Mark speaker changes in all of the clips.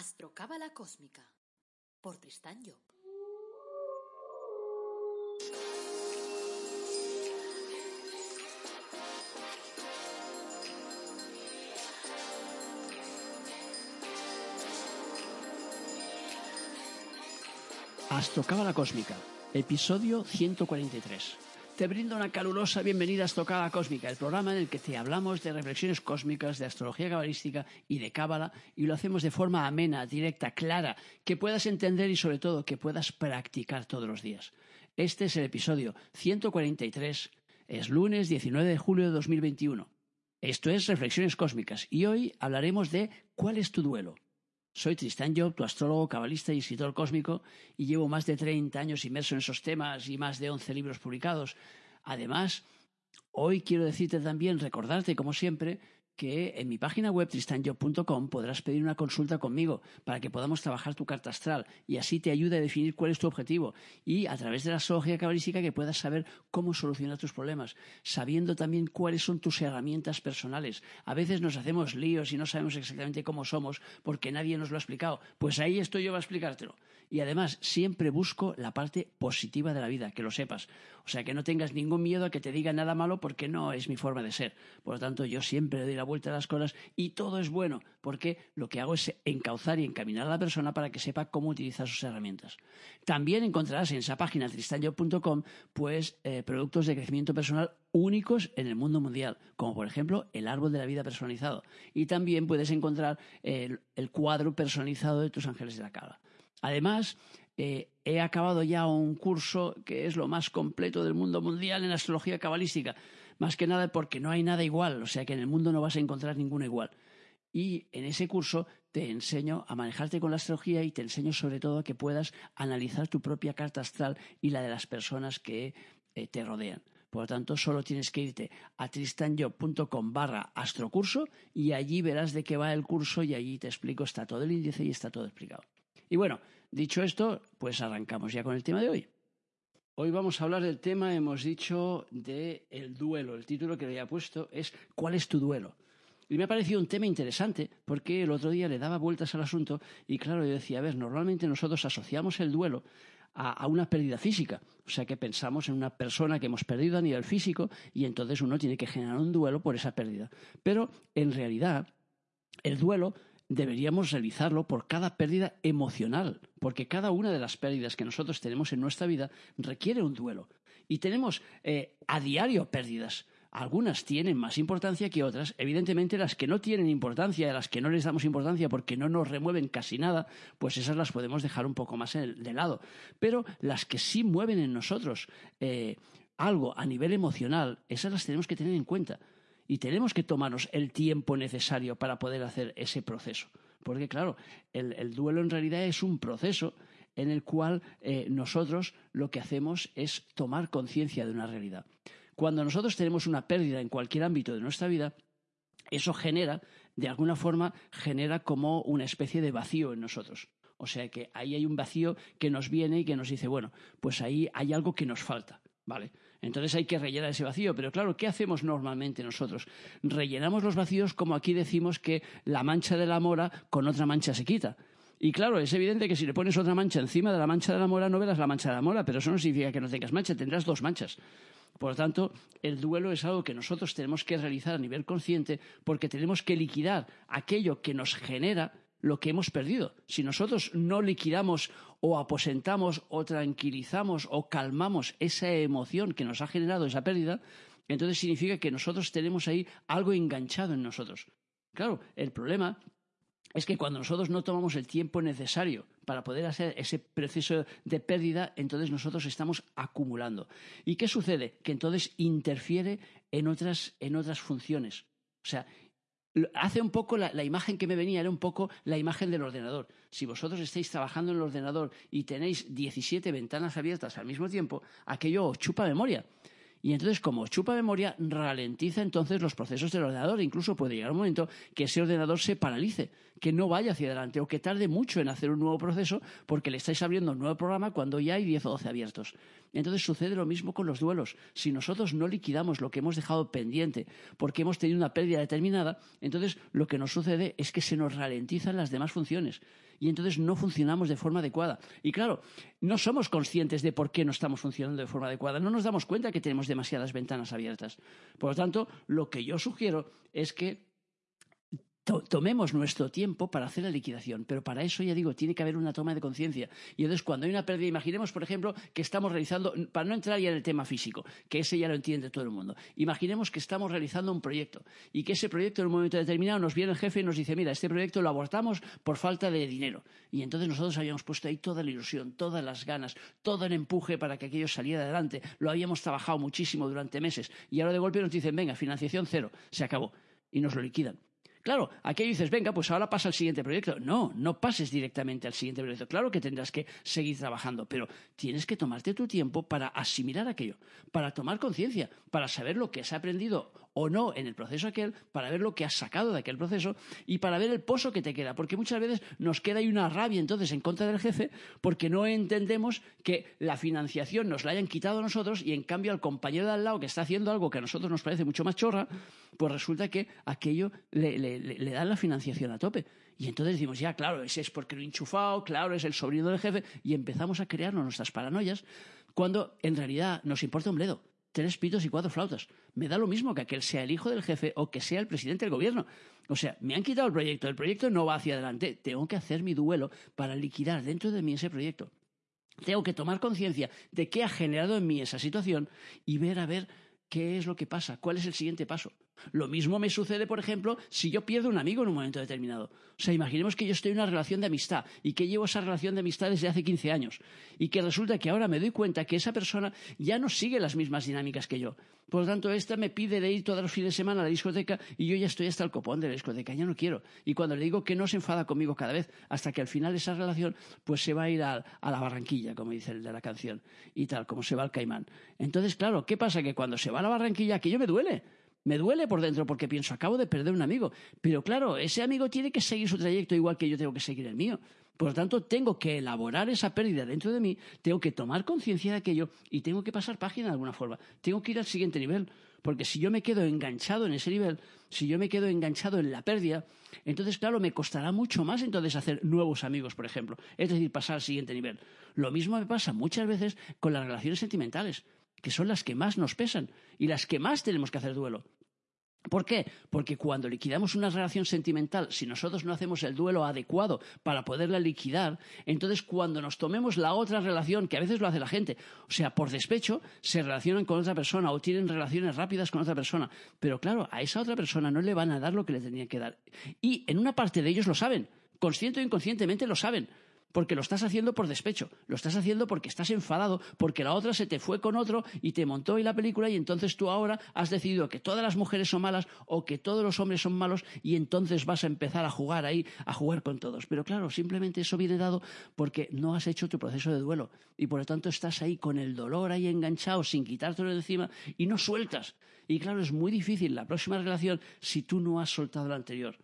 Speaker 1: Astrocábala Cósmica por Tristán Job.
Speaker 2: Astrocábala Cósmica, episodio 143. Te brindo una calurosa bienvenida a Astrocábala Cósmica, el programa en el que te hablamos de reflexiones cósmicas, de astrología cabalística y de cábala, y lo hacemos de forma amena, directa, clara, que puedas entender y sobre todo que puedas practicar todos los días. Este es el episodio 143, es lunes 19 de julio de 2021. Esto es Reflexiones Cósmicas y hoy hablaremos de ¿cuál es tu duelo? Soy Tristán Job, tu astrólogo, cabalista y escritor cósmico, y llevo más de 30 años inmerso en esos temas y más de 11 libros publicados. Además, hoy quiero decirte también, recordarte, como siempre, que en mi página web tristanjob.com podrás pedir una consulta conmigo para que podamos trabajar tu carta astral y así te ayude a definir cuál es tu objetivo y a través de la astrología cabalística que puedas saber cómo solucionar tus problemas, sabiendo también cuáles son tus herramientas personales. A veces nos hacemos líos y no sabemos exactamente cómo somos porque nadie nos lo ha explicado. Pues ahí estoy yo para explicártelo. Y además siempre busco la parte positiva de la vida, que lo sepas. O sea, que no tengas ningún miedo a que te diga nada malo porque no es mi forma de ser. Por lo tanto, yo siempre doy la vuelta a las cosas y todo es bueno porque lo que hago es encauzar y encaminar a la persona para que sepa cómo utilizar sus herramientas. También encontrarás en esa página tristanyo.com pues eh, productos de crecimiento personal únicos en el mundo mundial, como por ejemplo el árbol de la vida personalizado. Y también puedes encontrar el, cuadro personalizado de tus ángeles de la cala. Además, eh, he acabado ya un curso que es lo más completo del mundo mundial en astrología cabalística. Más que nada porque no hay nada igual, o sea que en el mundo no vas a encontrar ninguno igual. Y en ese curso te enseño a manejarte con la astrología y te enseño sobre todo a que puedas analizar tu propia carta astral y la de las personas que eh, te rodean. Por lo tanto, solo tienes que irte a tristanyo.com barra astrocurso y allí verás de qué va el curso y allí te explico, está todo el índice y está todo explicado. Y bueno, dicho esto, pues arrancamos ya con el tema de hoy. Hoy vamos a hablar del tema, hemos dicho, del el duelo. El título que le había puesto es ¿Cuál es tu duelo? Y me ha parecido un tema interesante porque el otro día le daba vueltas al asunto y claro, yo decía, a ver, normalmente nosotros asociamos el duelo a, a, una pérdida física. O sea que pensamos en una persona que hemos perdido a nivel físico y entonces uno tiene que generar un duelo por esa pérdida. Pero en realidad el duelo deberíamos realizarlo por cada pérdida emocional, porque cada una de las pérdidas que nosotros tenemos en nuestra vida requiere un duelo. Y tenemos eh, a diario pérdidas. Algunas tienen más importancia que otras. Evidentemente, las que no tienen importancia, las que no les damos importancia porque no nos remueven casi nada, pues esas las podemos dejar un poco más de lado. Pero las que sí mueven en nosotros eh, algo a nivel emocional, esas las tenemos que tener en cuenta y tenemos que tomarnos el tiempo necesario para poder hacer ese proceso. Porque claro, el, el duelo en realidad es un proceso en el cual eh, nosotros lo que hacemos es tomar conciencia de una realidad. Cuando nosotros tenemos una pérdida en cualquier ámbito de nuestra vida, eso genera, de alguna forma, genera como una especie de vacío en nosotros. O sea que ahí hay un vacío que nos viene y que nos dice, bueno, pues ahí hay algo que nos falta. ¿Vale? Entonces hay que rellenar ese vacío. Pero claro, ¿qué hacemos normalmente nosotros? Rellenamos los vacíos como aquí decimos que la mancha de la mora con otra mancha se quita. Y claro, es evidente que si le pones otra mancha encima de la mancha de la mora, no verás la mancha de la mora, pero eso no significa que no tengas mancha, tendrás dos manchas. Por lo tanto, el duelo es algo que nosotros tenemos que realizar a nivel consciente porque tenemos que liquidar aquello que nos genera lo que hemos perdido. Si nosotros no liquidamos o aposentamos o tranquilizamos o calmamos esa emoción que nos ha generado esa pérdida, entonces significa que nosotros tenemos ahí algo enganchado en nosotros. Claro, el problema es que cuando nosotros no tomamos el tiempo necesario para poder hacer ese proceso de pérdida, entonces nosotros estamos acumulando. ¿Y qué sucede? Que entonces interfiere en otras, en otras funciones. O sea, hace un poco la, la, imagen que me venía, era un poco la imagen del ordenador. Si vosotros estáis trabajando en el ordenador y tenéis 17 ventanas abiertas al mismo tiempo, aquello os chupa memoria. Y entonces, como chupa memoria, ralentiza entonces los procesos del ordenador. Incluso puede llegar un momento que ese ordenador se paralice, que no vaya hacia adelante o que tarde mucho en hacer un nuevo proceso porque le estáis abriendo un nuevo programa cuando ya hay 10 o 12 abiertos. Entonces sucede lo mismo con los duelos. Si nosotros no liquidamos lo que hemos dejado pendiente porque hemos tenido una pérdida determinada, entonces lo que nos sucede es que se nos ralentizan las demás funciones. Y entonces no funcionamos de forma adecuada. Y claro, no somos conscientes de por qué no estamos funcionando de forma adecuada, no nos damos cuenta que tenemos demasiadas ventanas abiertas. Por lo tanto, lo que yo sugiero es que tomemos nuestro tiempo para hacer la liquidación, pero para eso, ya digo, tiene que haber una toma de conciencia. Y entonces, cuando hay una pérdida, imaginemos, por ejemplo, que estamos realizando, para no entrar ya en el tema físico, que ese ya lo entiende todo el mundo, imaginemos que estamos realizando un proyecto y que ese proyecto en un momento determinado nos viene el jefe y nos dice, mira, este proyecto lo abortamos por falta de dinero. Y entonces nosotros habíamos puesto ahí toda la ilusión, todas las ganas, todo el empuje para que aquello saliera adelante. Lo habíamos trabajado muchísimo durante meses y ahora de golpe nos dicen, venga, financiación cero, se acabó. Y nos lo liquidan. Claro, aquí dices, venga, pues ahora pasa al siguiente proyecto. No, no pases directamente al siguiente proyecto. Claro que tendrás que seguir trabajando, pero tienes que tomarte tu tiempo para asimilar aquello, para tomar conciencia, para saber lo que has aprendido o no en el proceso aquel, para ver lo que has sacado de aquel proceso y para ver el pozo que te queda. Porque muchas veces nos queda ahí una rabia entonces en contra del jefe porque no entendemos que la financiación nos la hayan quitado a nosotros y en cambio al compañero de al lado que está haciendo algo que a nosotros nos parece mucho más chorra, pues resulta que aquello le, le, dan la financiación a tope. Y entonces decimos, ya, claro, ese es porque lo he enchufado, claro, es el sobrino del jefe, y empezamos a crearnos nuestras paranoias, cuando en realidad nos importa un bledo. Tres pitos y cuatro flautas. Me da lo mismo que aquel sea el hijo del jefe o que sea el presidente del gobierno. O sea, me han quitado el proyecto, el proyecto no va hacia adelante. Tengo que hacer mi duelo para liquidar dentro de mí ese proyecto. Tengo que tomar conciencia de qué ha generado en mí esa situación y ver a ver qué es lo que pasa, cuál es el siguiente paso. Lo mismo me sucede, por ejemplo, si yo pierdo un amigo en un momento determinado. O sea, imaginemos que yo estoy en una relación de amistad y que llevo esa relación de amistad desde hace 15 años y que resulta que ahora me doy cuenta que esa persona ya no sigue las mismas dinámicas que yo. Por lo tanto, esta me pide de ir todos los fines de semana a la discoteca y yo ya estoy hasta el copón de la discoteca, ya no quiero. Y cuando le digo que no se enfada conmigo cada vez, hasta que al final esa relación pues se va a ir a, a la barranquilla, como dice el de la canción, y tal, como se va al caimán. Entonces, claro, ¿qué pasa? Que cuando se va a la barranquilla, que yo me duele me duele por dentro porque pienso, acabo de perder un amigo. Pero claro, ese amigo tiene que seguir su trayecto igual que yo tengo que seguir el mío. Por lo tanto, tengo que elaborar esa pérdida dentro de mí, tengo que tomar conciencia de aquello y tengo que pasar página de alguna forma. Tengo que ir al siguiente nivel. Porque si yo me quedo enganchado en ese nivel, si yo me quedo enganchado en la pérdida, entonces, claro, me costará mucho más entonces hacer nuevos amigos, por ejemplo. Es decir, pasar al siguiente nivel. Lo mismo me pasa muchas veces con las relaciones sentimentales que son las que más nos pesan y las que más tenemos que hacer duelo. ¿Por qué? Porque cuando liquidamos una relación sentimental, si nosotros no hacemos el duelo adecuado para poderla liquidar, entonces cuando nos tomemos la otra relación, que a veces lo hace la gente, o sea, por despecho, se relacionan con otra persona o tienen relaciones rápidas con otra persona, pero claro, a esa otra persona no le van a dar lo que le tenían que dar. Y en una parte de ellos lo saben, consciente o inconscientemente lo saben porque lo estás haciendo por despecho, lo estás haciendo porque estás enfadado, porque la otra se te fue con otro y te montó ahí la película y entonces tú ahora has decidido que todas las mujeres son malas o que todos los hombres son malos y entonces vas a empezar a jugar ahí, a jugar con todos. Pero claro, simplemente eso viene dado porque no has hecho tu proceso de duelo y por lo tanto estás ahí con el dolor ahí enganchado sin quitártelo de encima y no sueltas. Y claro, es muy difícil la próxima relación si tú no has soltado la anterior.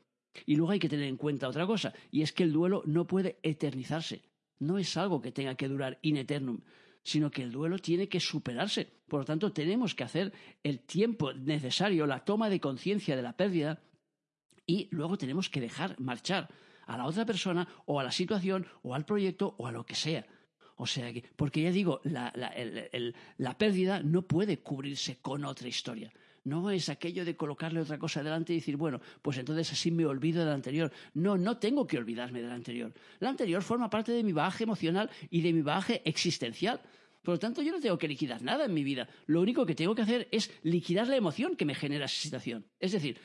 Speaker 2: Y luego hay que tener en cuenta otra cosa, y es que el duelo no puede eternizarse. No es algo que tenga que durar in eternum, sino que el duelo tiene que superarse. Por lo tanto, tenemos que hacer el tiempo necesario, la toma de conciencia de la pérdida, y luego tenemos que dejar marchar a la otra persona o a la situación o al proyecto o a lo que sea. O sea que, porque ya digo, la, la pérdida no puede cubrirse con otra historia. No es aquello de colocarle otra cosa delante y decir, bueno, pues entonces así me olvido de la anterior. No, no tengo que olvidarme de la anterior. La anterior forma parte de mi bagaje emocional y de mi bagaje existencial. Por lo tanto, yo no tengo que liquidar nada en mi vida. Lo único que tengo que hacer es liquidar la emoción que me genera esa situación. Es decir,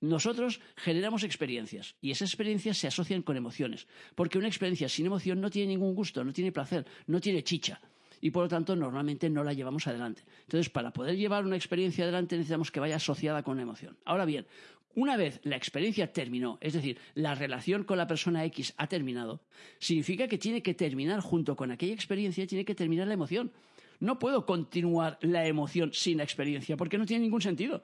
Speaker 2: nosotros generamos experiencias y esas experiencias se asocian con emociones, porque una experiencia sin emoción no tiene ningún gusto, no tiene placer, no tiene chicha y por lo tanto normalmente no la llevamos adelante. Entonces, para poder llevar una experiencia adelante necesitamos que vaya asociada con una emoción. Ahora bien, una vez la experiencia terminó, es decir, la relación con la persona X ha terminado, significa que tiene que terminar junto con aquella experiencia, tiene que terminar la emoción. No puedo continuar la emoción sin la experiencia, porque no tiene ningún sentido.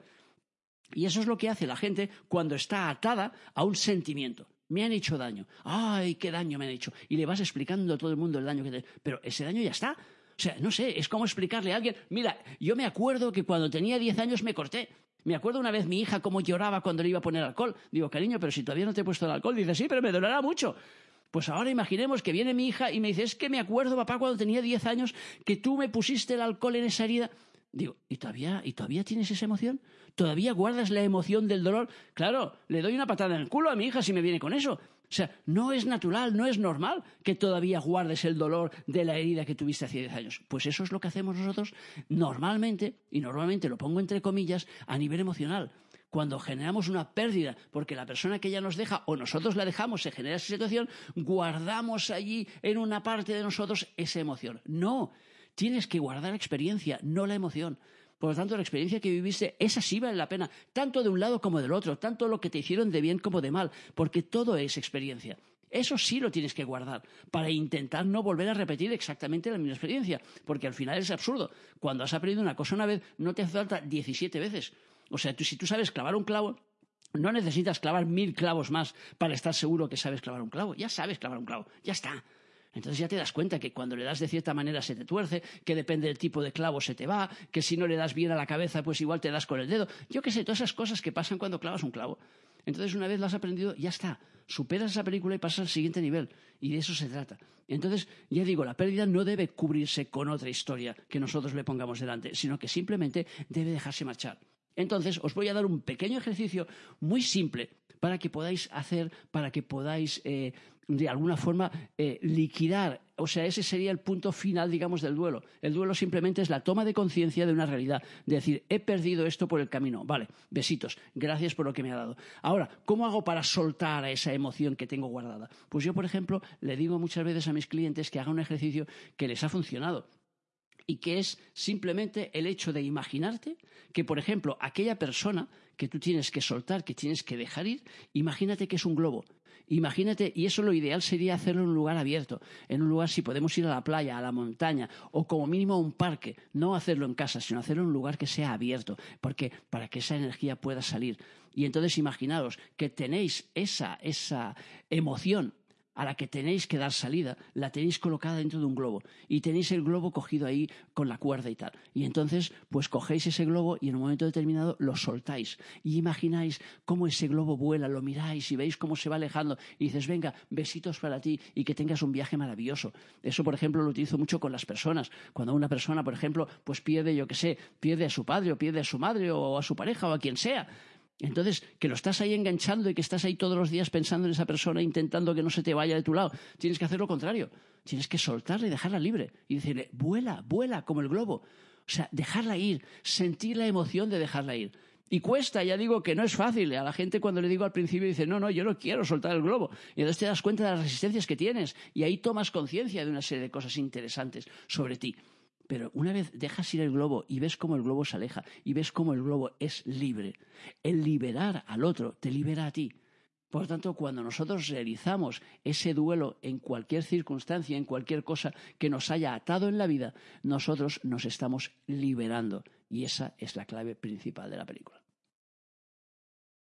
Speaker 2: Y eso es lo que hace la gente cuando está atada a un sentimiento. Me han hecho daño. ¡Ay, qué daño me han hecho! Y le vas explicando a todo el mundo el daño que te... Pero ese daño ya está. O sea, no sé, es como explicarle a alguien, mira, yo me acuerdo que cuando tenía 10 años me corté. Me acuerdo una vez mi hija cómo lloraba cuando le iba a poner alcohol. Digo, cariño, pero si todavía no te he puesto el alcohol, dice, sí, pero me dolerá mucho. Pues ahora imaginemos que viene mi hija y me dice, es que me acuerdo, papá, cuando tenía 10 años, que tú me pusiste el alcohol en esa herida. Digo, ¿y todavía, ¿y todavía tienes esa emoción? ¿Todavía guardas la emoción del dolor? Claro, le doy una patada en el culo a mi hija si me viene con eso. O sea, no es natural, no es normal que todavía guardes el dolor de la herida que tuviste hace 10 años. Pues eso es lo que hacemos nosotros normalmente, y normalmente lo pongo entre comillas, a nivel emocional cuando generamos una pérdida, porque la persona que ya nos deja o nosotros la dejamos, se genera esa situación, guardamos allí en una parte de nosotros esa emoción. No, tienes que guardar experiencia, no la emoción. Por lo tanto, la experiencia que viviste, esa sí vale la pena, tanto de un lado como del otro, tanto lo que te hicieron de bien como de mal, porque todo es experiencia. Eso sí lo tienes que guardar para intentar no volver a repetir exactamente la misma experiencia, porque al final es absurdo. Cuando has aprendido una cosa una vez, no te hace falta 17 veces. O sea, si tú sabes clavar un clavo, no necesitas clavar mil clavos más para estar seguro que sabes clavar un clavo. Ya sabes clavar un clavo, ya está. Entonces ya te das cuenta que cuando le das de cierta manera se te tuerce, que depende del tipo de clavo se te va, que si no le das bien a la cabeza, pues igual te das con el dedo. Yo qué sé, todas esas cosas que pasan cuando clavas un clavo. Entonces una vez lo has aprendido, ya está. Superas esa película y pasas al siguiente nivel. Y de eso se trata. Entonces, ya digo, la pérdida no debe cubrirse con otra historia que nosotros le pongamos delante, sino que simplemente debe dejarse marchar. Entonces, os voy a dar un pequeño ejercicio muy simple para que podáis hacer, para que podáis eh, de alguna forma eh, liquidar. O sea, ese sería el punto final, digamos, del duelo. El duelo simplemente es la toma de conciencia de una realidad. De decir, he perdido esto por el camino. Vale, besitos. Gracias por lo que me ha dado. Ahora, ¿cómo hago para soltar a esa emoción que tengo guardada? Pues yo, por ejemplo, le digo muchas veces a mis clientes que hagan un ejercicio que les ha funcionado y que es simplemente el hecho de imaginarte que, por ejemplo, aquella persona que tú tienes que soltar, que tienes que dejar ir, imagínate que es un globo. Imagínate, y eso lo ideal sería hacerlo en un lugar abierto, en un lugar si podemos ir a la playa, a la montaña o como mínimo a un parque, no hacerlo en casa, sino hacerlo en un lugar que sea abierto, porque para que esa energía pueda salir. Y entonces imaginaros que tenéis esa, esa emoción a la que tenéis que dar salida, la tenéis colocada dentro de un globo y tenéis el globo cogido ahí con la cuerda y tal. Y entonces, pues cogéis ese globo y en un momento determinado lo soltáis y imagináis cómo ese globo vuela, lo miráis y veis cómo se va alejando y dices, venga, besitos para ti y que tengas un viaje maravilloso. Eso, por ejemplo, lo utilizo mucho con las personas. Cuando una persona, por ejemplo, pues pierde, yo qué sé, pierde a su padre o pierde a su madre o a su pareja o a quien sea entonces, que lo estás ahí enganchando y que estás ahí todos los días pensando en esa persona, intentando que no se te vaya de tu lado, tienes que hacer lo contrario. Tienes que soltarla y dejarla libre. Y decirle, vuela, vuela, como el globo. O sea, dejarla ir, sentir la emoción de dejarla ir. Y cuesta, ya digo que no es fácil. A la gente cuando le digo al principio dice, no, no, yo no quiero soltar el globo. Y entonces te das cuenta de las resistencias que tienes y ahí tomas conciencia de una serie de cosas interesantes sobre ti. Pero una vez dejas ir el globo y ves cómo el globo se aleja y ves cómo el globo es libre, el liberar al otro te libera a ti. Por lo tanto, cuando nosotros realizamos ese duelo en cualquier circunstancia, en cualquier cosa que nos haya atado en la vida, nosotros nos estamos liberando. Y esa es la clave principal de la película.